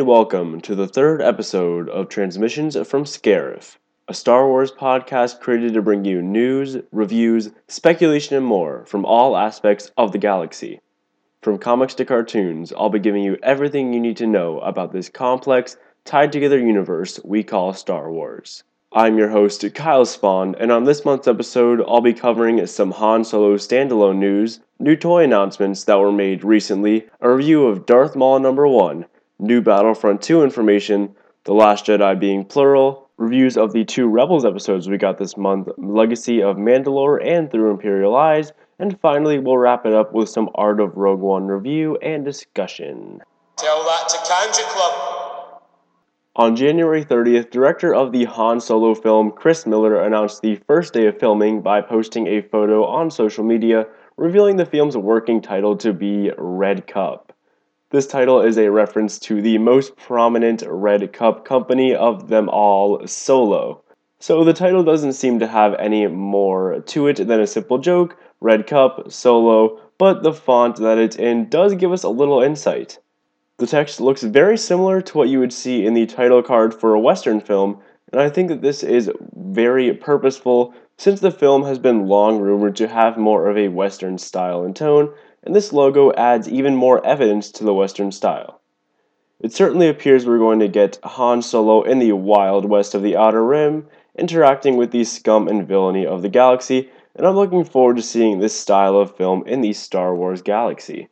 And welcome to the third episode of Transmissions from Scarif, a Star Wars podcast created to bring you news, reviews, speculation, and more from all aspects of the galaxy. From comics to cartoons, I'll be giving you everything you need to know about this complex, tied together universe we call Star Wars. I'm your host, Kyle Spawn, and on this month's episode, I'll be covering some Han Solo standalone news, new toy announcements that were made recently, a review of Darth Maul number 1, new Battlefront 2 information, The Last Jedi being plural, reviews of the two Rebels episodes we got this month, Legacy of Mandalore and Through Imperial Eyes, and finally, we'll wrap it up with some Art of Rogue One review and discussion. Tell that to Kanjiklub. On January 30th, director of the Han Solo film Chris Miller announced the first day of filming by posting a photo on social media revealing the film's working title to be Red Cup. This title is a reference to the most prominent Red Cup company of them all, Solo. So the title doesn't seem to have any more to it than a simple joke, Red Cup, Solo, but the font that it's in does give us a little insight. The text looks very similar to what you would see in the title card for a Western film, and I think that this is very purposeful since the film has been long rumored to have more of a Western style and tone, and this logo adds even more evidence to the Western style. It certainly appears we're going to get Han Solo in the wild west of the Outer Rim, interacting with the scum and villainy of the galaxy, and I'm looking forward to seeing this style of film in the Star Wars galaxy.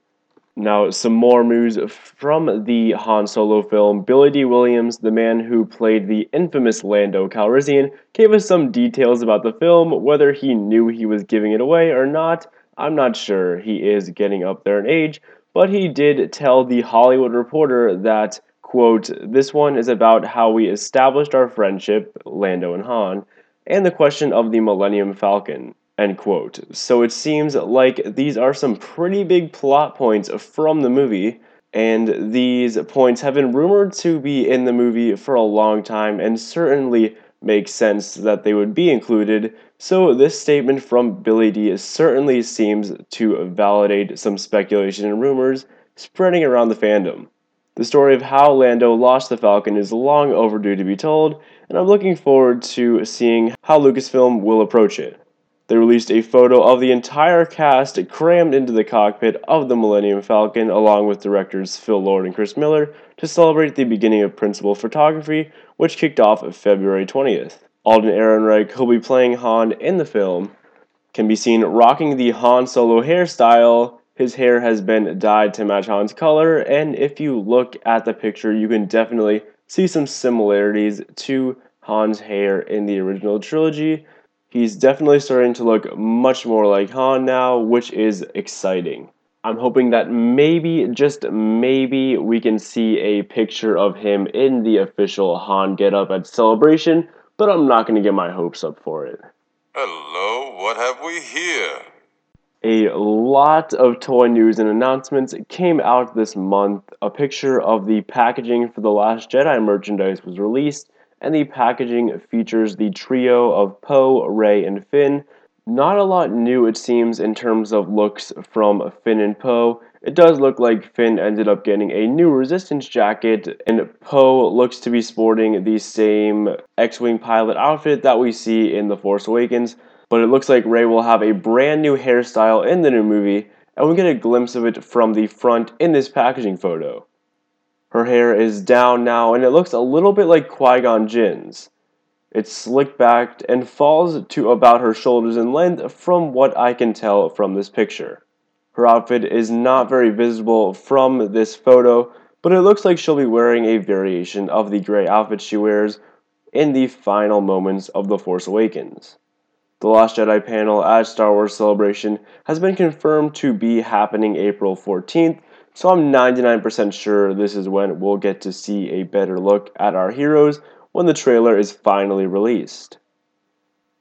Now, some more news from the Han Solo film. Billy Dee Williams, the man who played the infamous Lando Calrissian, gave us some details about the film. Whether he knew he was giving it away or not, I'm not sure. He is getting up there in age, but he did tell the Hollywood Reporter that Quote, this one is about how we established our friendship, Lando and Han, and the question of the Millennium Falcon. End quote. So it seems like these are some pretty big plot points from the movie, and these points have been rumored to be in the movie for a long time and certainly make sense that they would be included. So this statement from Billy Dee certainly seems to validate some speculation and rumors spreading around the fandom. The story of how Lando lost the Falcon is long overdue to be told, and I'm looking forward to seeing how Lucasfilm will approach it. They released a photo of the entire cast crammed into the cockpit of the Millennium Falcon, along with directors Phil Lord and Chris Miller, to celebrate the beginning of principal photography, which kicked off February 20th. Alden Ehrenreich, who'll be playing Han in the film, can be seen rocking the Han Solo hairstyle his hair has been dyed to match Han's color, and if you look at the picture, you can definitely see some similarities to Han's hair in the original trilogy. He's definitely starting to look much more like Han now, which is exciting. I'm hoping that maybe, just maybe, we can see a picture of him in the official Han getup at Celebration, but I'm not going to get my hopes up for it. Hello, what have we here? A lot of toy news and announcements came out this month. A picture of the packaging for the Last Jedi merchandise was released, and the packaging features the trio of Poe, Rey, and Finn. Not a lot new, it seems, in terms of looks from Finn and Poe. It does look like Finn ended up getting a new Resistance jacket, and Poe looks to be sporting the same X Wing pilot outfit that we see in The Force Awakens but it looks like Rey will have a brand new hairstyle in the new movie, and we get a glimpse of it from the front in this packaging photo. Her hair is down now, and it looks a little bit like Qui Gon Jinn's. It's slicked back and falls to about her shoulders in length from what I can tell from this picture. Her outfit is not very visible from this photo, but it looks like she'll be wearing a variation of the gray outfit she wears in the final moments of The Force Awakens. The Last Jedi panel at Star Wars Celebration has been confirmed to be happening April 14th, so I'm 99% sure this is when we'll get to see a better look at our heroes when the trailer is finally released.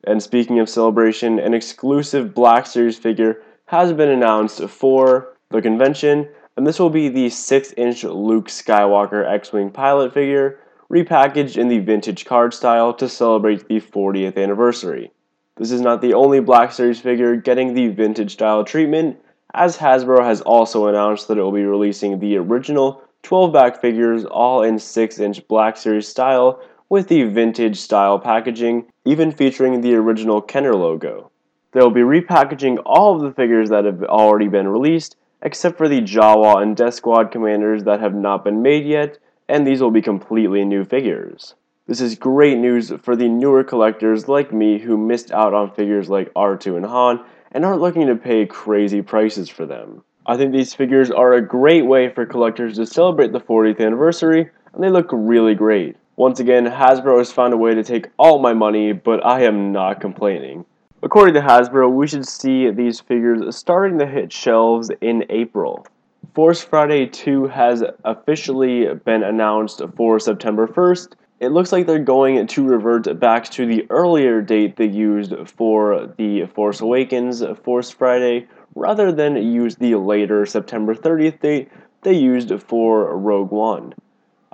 And speaking of Celebration, an exclusive Black Series figure has been announced for the convention, and this will be the 6 inch Luke Skywalker X Wing pilot figure, repackaged in the vintage card style to celebrate the 40th anniversary. This is not the only Black Series figure getting the vintage style treatment, as Hasbro has also announced that it will be releasing the original 12 back figures, all in 6 inch Black Series style with the vintage style packaging, even featuring the original Kenner logo. They'll be repackaging all of the figures that have already been released, except for the Jawa and Death Squad commanders that have not been made yet, and these will be completely new figures. This is great news for the newer collectors like me who missed out on figures like R2 and Han and aren't looking to pay crazy prices for them. I think these figures are a great way for collectors to celebrate the 40th anniversary, and they look really great. Once again, Hasbro has found a way to take all my money, but I am not complaining. According to Hasbro, we should see these figures starting to hit shelves in April. Force Friday 2 has officially been announced for September 1st. It looks like they're going to revert back to the earlier date they used for the Force Awakens Force Friday, rather than use the later September 30th date they used for Rogue One.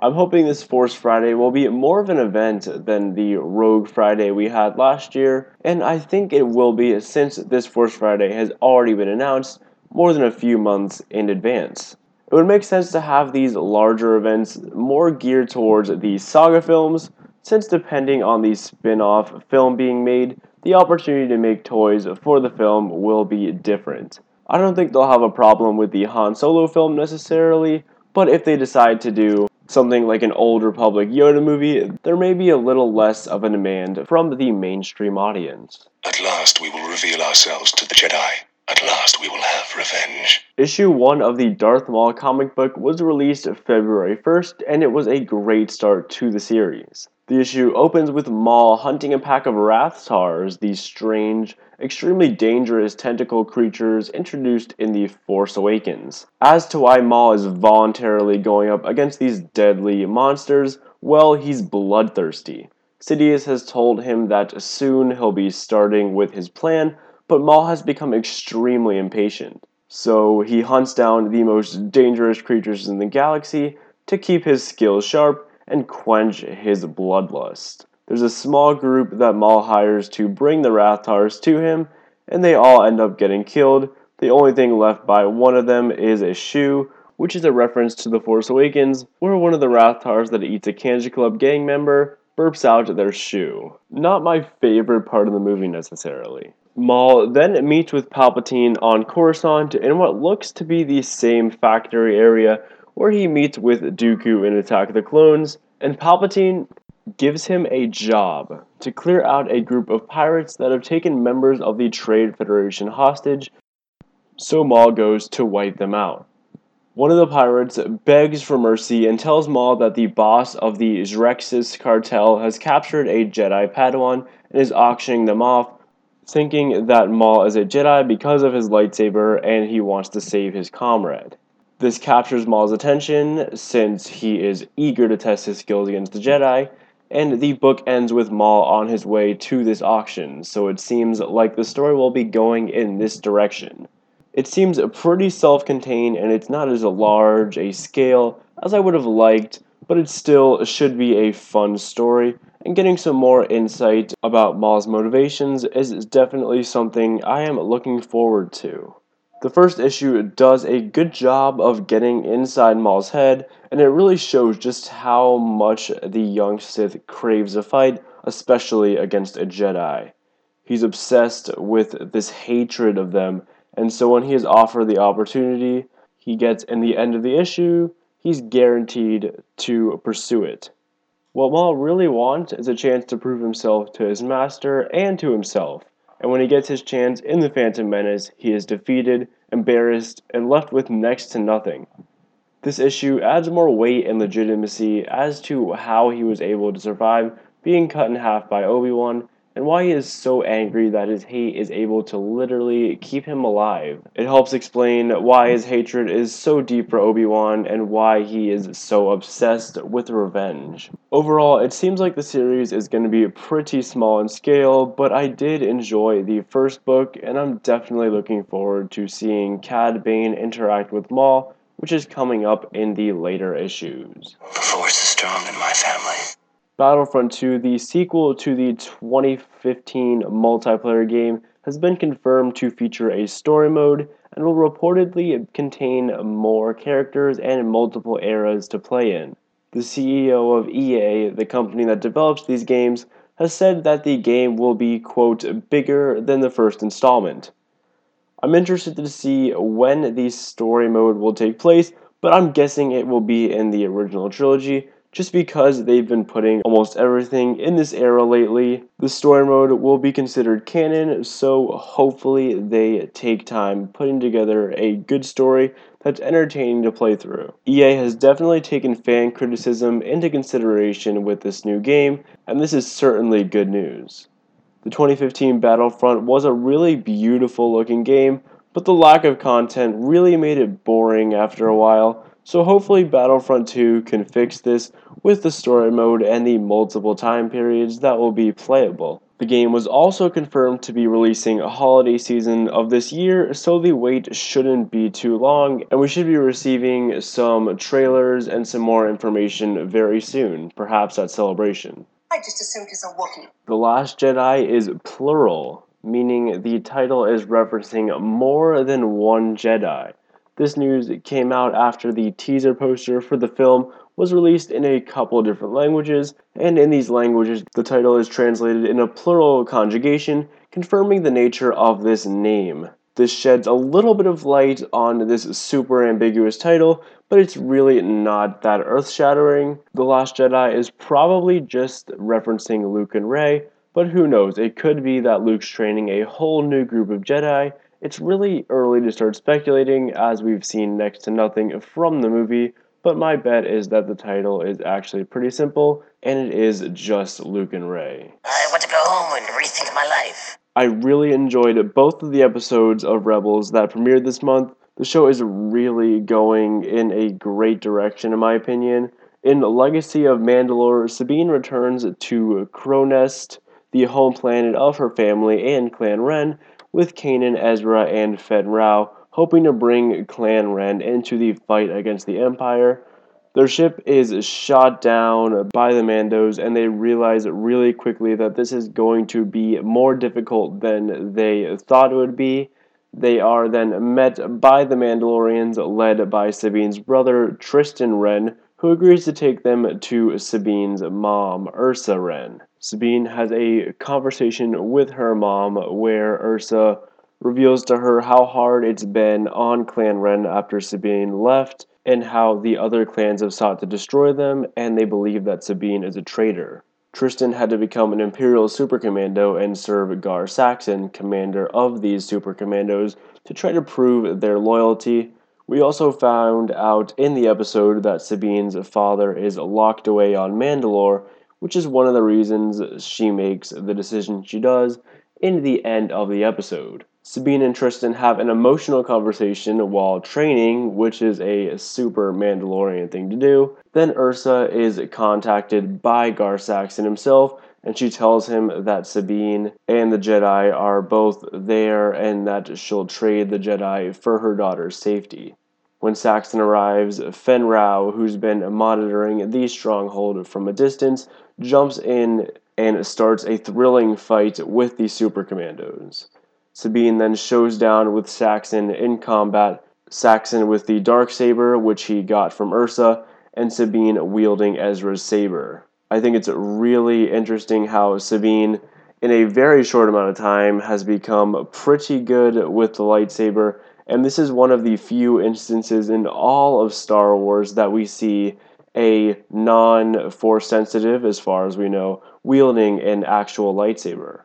I'm hoping this Force Friday will be more of an event than the Rogue Friday we had last year, and I think it will be since this Force Friday has already been announced more than a few months in advance. It would make sense to have these larger events more geared towards the saga films, since depending on the spin off film being made, the opportunity to make toys for the film will be different. I don't think they'll have a problem with the Han Solo film necessarily, but if they decide to do something like an old Republic Yoda movie, there may be a little less of a demand from the mainstream audience. At last we will reveal ourselves to the Jedi. At last we will have revenge. Issue 1 of the Darth Maul comic book was released February 1st, and it was a great start to the series. The issue opens with Maul hunting a pack of Rathtars, these strange, extremely dangerous tentacle creatures introduced in The Force Awakens. As to why Maul is voluntarily going up against these deadly monsters, well, he's bloodthirsty. Sidious has told him that soon he'll be starting with his plan, but Maul has become extremely impatient. So he hunts down the most dangerous creatures in the galaxy to keep his skills sharp and quench his bloodlust. There's a small group that Maul hires to bring the Rathtars to him, and they all end up getting killed. The only thing left by one of them is a shoe, which is a reference to The Force Awakens, where one of the Rathtars that eats a Kanjiklub gang member burps out their shoe. Not my favorite part of the movie necessarily. Maul then meets with Palpatine on Coruscant in what looks to be the same factory area where he meets with Dooku in Attack of the Clones, and Palpatine gives him a job to clear out a group of pirates that have taken members of the Trade Federation hostage, so Maul goes to wipe them out. One of the pirates begs for mercy and tells Maul that the boss of the Xrexus cartel has captured a Jedi Padawan and is auctioning them off, thinking that Maul is a Jedi because of his lightsaber and he wants to save his comrade. This captures Maul's attention since he is eager to test his skills against the Jedi, and the book ends with Maul on his way to this auction, so it seems like the story will be going in this direction. It seems pretty self contained and it's not as large a scale as I would have liked, but it still should be a fun story, and getting some more insight about Maul's motivations is definitely something I am looking forward to. The first issue does a good job of getting inside Maul's head, and it really shows just how much the young Sith craves a fight, especially against a Jedi. He's obsessed with this hatred of them, and so when he is offered the opportunity, he gets in the end of the issue, he's guaranteed to pursue it. What Maul really wants is a chance to prove himself to his master and to himself and when he gets his chance in the Phantom Menace, he is defeated, embarrassed, and left with next to nothing. This issue adds more weight and legitimacy as to how he was able to survive being cut in half by Obi Wan and why he is so angry that his hate is able to literally keep him alive. It helps explain why his hatred is so deep for Obi-Wan and why he is so obsessed with revenge. Overall, it seems like the series is going to be pretty small in scale, but I did enjoy the first book and I'm definitely looking forward to seeing Cad Bane interact with Maul, which is coming up in the later issues. The force is strong in my family. Battlefront 2, the sequel to the 2015 multiplayer game, has been confirmed to feature a story mode and will reportedly contain more characters and multiple eras to play in. The CEO of EA, the company that develops these games, has said that the game will be, quote, bigger than the first installment. I'm interested to see when the story mode will take place, but I'm guessing it will be in the original trilogy just because they've been putting almost everything in this era lately. The story mode will be considered canon, so hopefully they take time putting together a good story that's entertaining to play through. EA has definitely taken fan criticism into consideration with this new game, and this is certainly good news. The 2015 Battlefront was a really beautiful looking game, but the lack of content really made it boring after a while, so hopefully Battlefront 2 can fix this with the story mode and the multiple time periods that will be playable. The game was also confirmed to be releasing a holiday season of this year, so the wait shouldn't be too long, and we should be receiving some trailers and some more information very soon, perhaps at Celebration. I just assumed he's a Wookiee. The Last Jedi is plural, meaning the title is referencing more than one Jedi. This news came out after the teaser poster for the film was released in a couple different languages, and in these languages, the title is translated in a plural conjugation, confirming the nature of this name. This sheds a little bit of light on this super ambiguous title, but it's really not that earth shattering. The Last Jedi is probably just referencing Luke and Rey, but who knows? It could be that Luke's training a whole new group of Jedi it's really early to start speculating as we've seen next to nothing from the movie, but my bet is that the title is actually pretty simple and it is just Luke and Rey. I want to go home and rethink my life. I really enjoyed both of the episodes of Rebels that premiered this month. The show is really going in a great direction, in my opinion. In Legacy of Mandalore, Sabine returns to Krownest, the home planet of her family and Clan Wren, with Kanan, Ezra, and Fenn Rau, hoping to bring Clan Wren into the fight against the Empire. Their ship is shot down by the Mandos, and they realize really quickly that this is going to be more difficult than they thought it would be. They are then met by the Mandalorians, led by Sabine's brother, Tristan Wren, who agrees to take them to Sabine's mom, Ursa Wren. Sabine has a conversation with her mom where Ursa reveals to her how hard it's been on Clan Wren after Sabine left and how the other clans have sought to destroy them and they believe that Sabine is a traitor. Tristan had to become an Imperial Super Commando and serve Gar Saxon, commander of these Super Commandos, to try to prove their loyalty. We also found out in the episode that Sabine's father is locked away on Mandalore which is one of the reasons she makes the decision she does in the end of the episode. Sabine and Tristan have an emotional conversation while training, which is a super Mandalorian thing to do. Then Ursa is contacted by Gar Saxon himself, and she tells him that Sabine and the Jedi are both there and that she'll trade the Jedi for her daughter's safety. When Saxon arrives, Fenn Rau, who's been monitoring the stronghold from a distance, jumps in and starts a thrilling fight with the Super Commandos. Sabine then shows down with Saxon in combat, Saxon with the dark saber, which he got from Ursa, and Sabine wielding Ezra's saber. I think it's really interesting how Sabine, in a very short amount of time, has become pretty good with the lightsaber, and this is one of the few instances in all of Star Wars that we see a non force sensitive, as far as we know, wielding an actual lightsaber.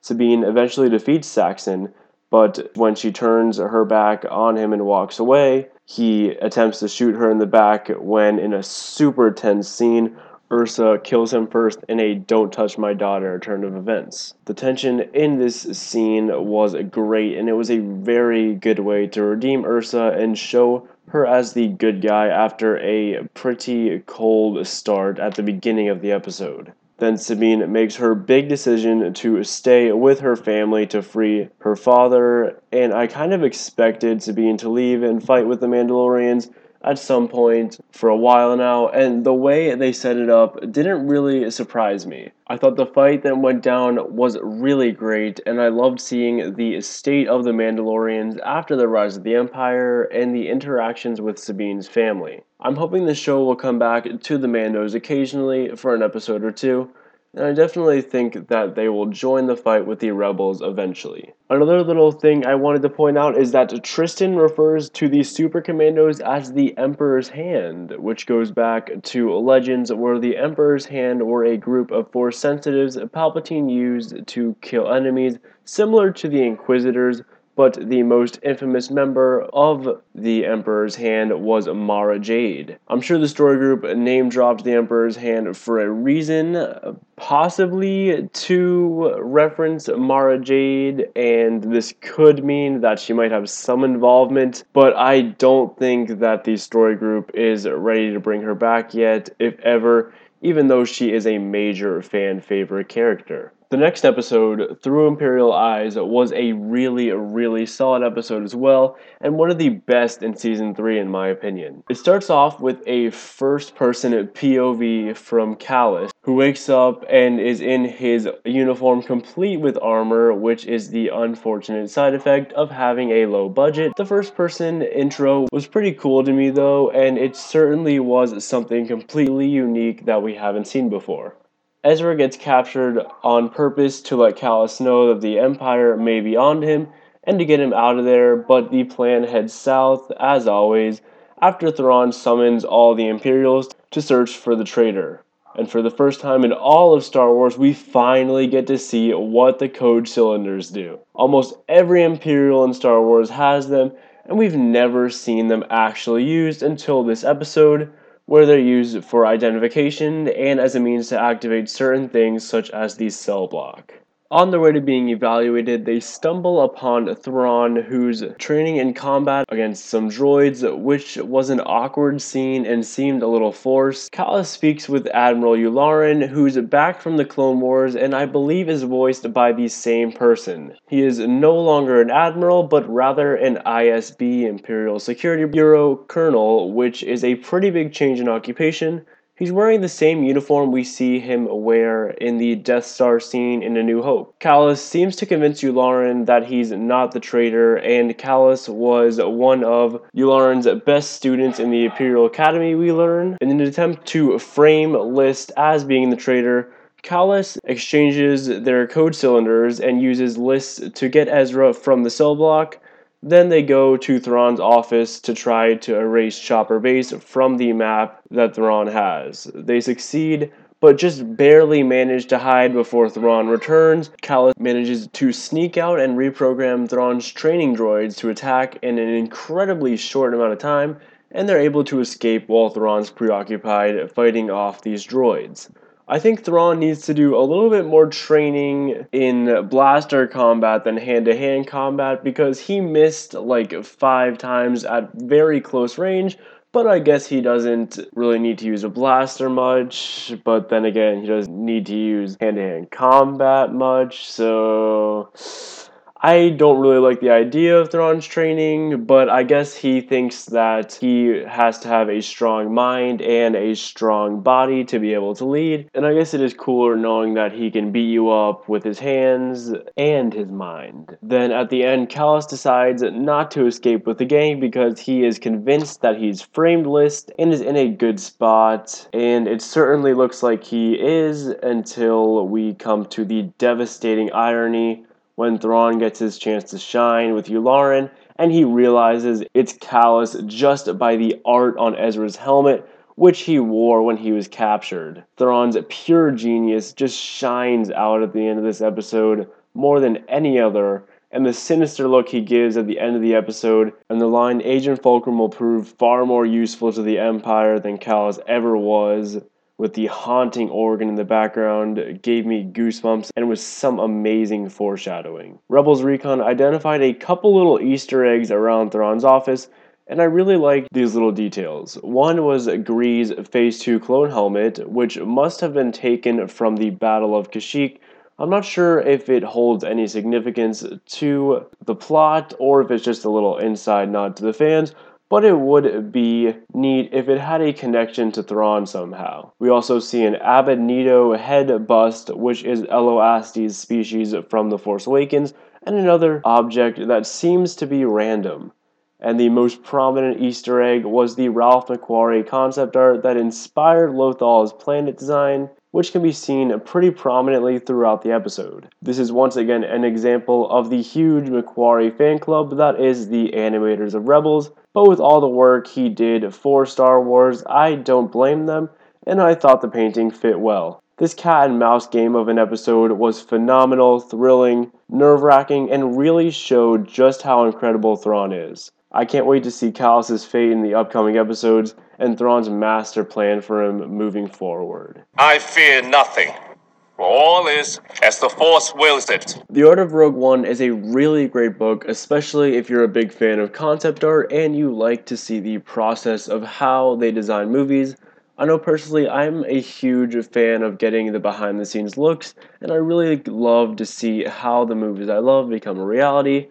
Sabine eventually defeats Saxon, but when she turns her back on him and walks away, he attempts to shoot her in the back when, in a super tense scene, Ursa kills him first in a don't touch my daughter turn of events. The tension in this scene was great, and it was a very good way to redeem Ursa and show her as the good guy after a pretty cold start at the beginning of the episode. Then Sabine makes her big decision to stay with her family to free her father, and I kind of expected Sabine to leave and fight with the Mandalorians, at some point for a while now, and the way they set it up didn't really surprise me. I thought the fight that went down was really great, and I loved seeing the state of the Mandalorians after the rise of the Empire and the interactions with Sabine's family. I'm hoping the show will come back to the Mandos occasionally for an episode or two, and I definitely think that they will join the fight with the rebels eventually. Another little thing I wanted to point out is that Tristan refers to the Super Commandos as the Emperor's Hand, which goes back to legends where the Emperor's Hand were a group of Force sensitives Palpatine used to kill enemies, similar to the Inquisitors, but the most infamous member of the Emperor's Hand was Mara Jade. I'm sure the story group name dropped the Emperor's Hand for a reason, possibly to reference Mara Jade, and this could mean that she might have some involvement, but I don't think that the story group is ready to bring her back yet, if ever, even though she is a major fan favorite character. The next episode, Through Imperial Eyes, was a really, really solid episode as well, and one of the best in season 3 in my opinion. It starts off with a first person POV from Kallus, who wakes up and is in his uniform complete with armor, which is the unfortunate side effect of having a low budget. The first person intro was pretty cool to me though, and it certainly was something completely unique that we haven't seen before. Ezra gets captured on purpose to let Kallus know that the Empire may be on him and to get him out of there, but the plan heads south, as always, after Thrawn summons all the Imperials to search for the traitor. And for the first time in all of Star Wars, we finally get to see what the code cylinders do. Almost every Imperial in Star Wars has them, and we've never seen them actually used until this episode, where they're used for identification and as a means to activate certain things such as the cell block. On their way to being evaluated, they stumble upon Thrawn, who's training in combat against some droids, which was an awkward scene and seemed a little forced. Kallus speaks with Admiral Yularen, who's back from the Clone Wars and I believe is voiced by the same person. He is no longer an admiral, but rather an ISB Imperial Security Bureau colonel, which is a pretty big change in occupation. He's wearing the same uniform we see him wear in the Death Star scene in A New Hope. Kallus seems to convince Yularen that he's not the traitor, and Kallus was one of Yularen's best students in the Imperial Academy, we learn. In an attempt to frame Lyste as being the traitor, Kallus exchanges their code cylinders and uses Lyste to get Ezra from the cell block then they go to Thrawn's office to try to erase Chopper Base from the map that Thrawn has. They succeed, but just barely manage to hide before Thrawn returns. Kallus manages to sneak out and reprogram Thrawn's training droids to attack in an incredibly short amount of time, and they're able to escape while Thrawn's preoccupied fighting off these droids. I think Thrawn needs to do a little bit more training in blaster combat than hand to hand combat because he missed like five times at very close range. But I guess he doesn't really need to use a blaster much. But then again, he doesn't need to use hand to hand combat much. So I don't really like the idea of Thrawn's training, but I guess he thinks that he has to have a strong mind and a strong body to be able to lead. And I guess it is cooler knowing that he can beat you up with his hands and his mind. Then at the end, Kallus decides not to escape with the gang because he is convinced that he's framed Lyste and is in a good spot. And it certainly looks like he is until we come to the devastating irony when Thrawn gets his chance to shine with Yularen, and he realizes it's Kallus just by the art on Ezra's helmet, which he wore when he was captured. Thrawn's pure genius just shines out at the end of this episode more than any other, and the sinister look he gives at the end of the episode, and the line Agent Fulcrum will prove far more useful to the Empire than Kallus ever was, with the haunting organ in the background gave me goosebumps and was some amazing foreshadowing. Rebels Recon identified a couple little Easter eggs around Thrawn's office, and I really liked these little details. One was Gree's Phase 2 clone helmet, which must have been taken from the Battle of Kashyyyk. I'm not sure if it holds any significance to the plot or if it's just a little inside nod to the fans, but it would be neat if it had a connection to Thrawn somehow. We also see an Abednedo head bust, which is Ello Asty's species from The Force Awakens, and another object that seems to be random. And the most prominent Easter egg was the Ralph McQuarrie concept art that inspired Lothal's planet design, which can be seen pretty prominently throughout the episode. This is once again an example of the huge McQuarrie fan club that is the animators of Rebels, but with all the work he did for Star Wars, I don't blame them, and I thought the painting fit well. This cat and mouse game of an episode was phenomenal, thrilling, nerve wracking, and really showed just how incredible Thrawn is. I can't wait to see Kallus's fate in the upcoming episodes and Thrawn's master plan for him moving forward. I fear nothing. For all is as the Force wills it. The Art of Rogue One is a really great book, especially if you're a big fan of concept art and you like to see the process of how they design movies. I know personally I'm a huge fan of getting the behind the scenes looks, and I really love to see how the movies I love become a reality.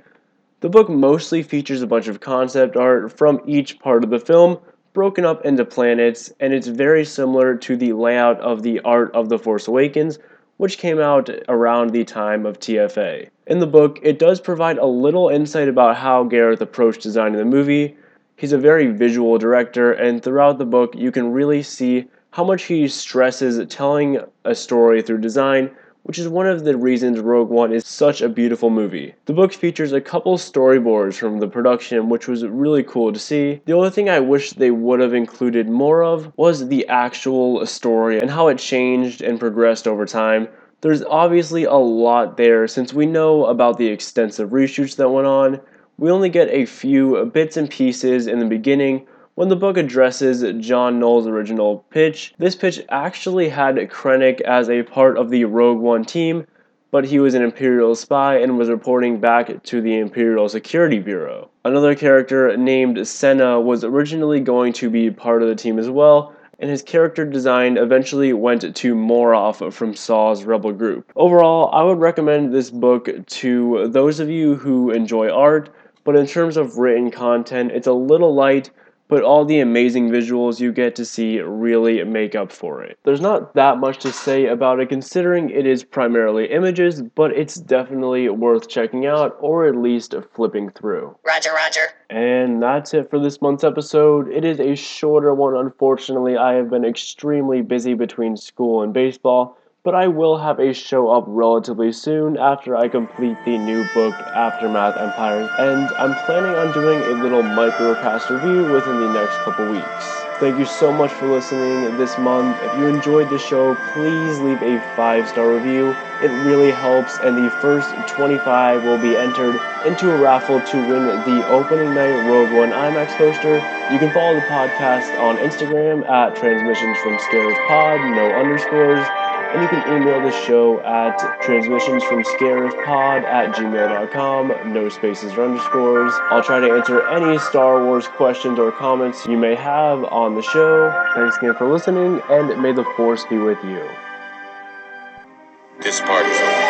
The book mostly features a bunch of concept art from each part of the film, broken up into planets, and it's very similar to the layout of the Art of the Force Awakens, which came out around the time of TFA. In the book, it does provide a little insight about how Gareth approached designing the movie, He's a very visual director, and throughout the book, you can really see how much he stresses telling a story through design, which is one of the reasons Rogue One is such a beautiful movie. The book features a couple storyboards from the production, which was really cool to see. The only thing I wish they would have included more of was the actual story and how it changed and progressed over time. There's obviously a lot there since we know about the extensive reshoots that went on, we only get a few bits and pieces in the beginning when the book addresses John Knoll's original pitch. This pitch actually had Krennic as a part of the Rogue One team, but he was an Imperial spy and was reporting back to the Imperial Security Bureau. Another character named Senna was originally going to be part of the team as well, and his character design eventually went to Moroff from Saw's Rebel Group. Overall, I would recommend this book to those of you who enjoy art but in terms of written content, it's a little light, but all the amazing visuals you get to see really make up for it. There's not that much to say about it considering it is primarily images, but it's definitely worth checking out or at least flipping through. Roger, Roger. And that's it for this month's episode. It is a shorter one, unfortunately. I have been extremely busy between school and baseball but I will have a show up relatively soon after I complete the new book, Aftermath Empires, and I'm planning on doing a little microcast review within the next couple weeks. Thank you so much for listening this month. If you enjoyed the show, please leave a five star review. It really helps, and the first 25 will be entered into a raffle to win the opening night Rogue One IMAX poster. You can follow the podcast on Instagram at Transmissions from Scarif Pod, no underscores and you can email the show at transmissionsfromscarifpod at gmail.com, no spaces or underscores. I'll try to answer any Star Wars questions or comments you may have on the show. Thanks again for listening, and may the Force be with you. This part is over.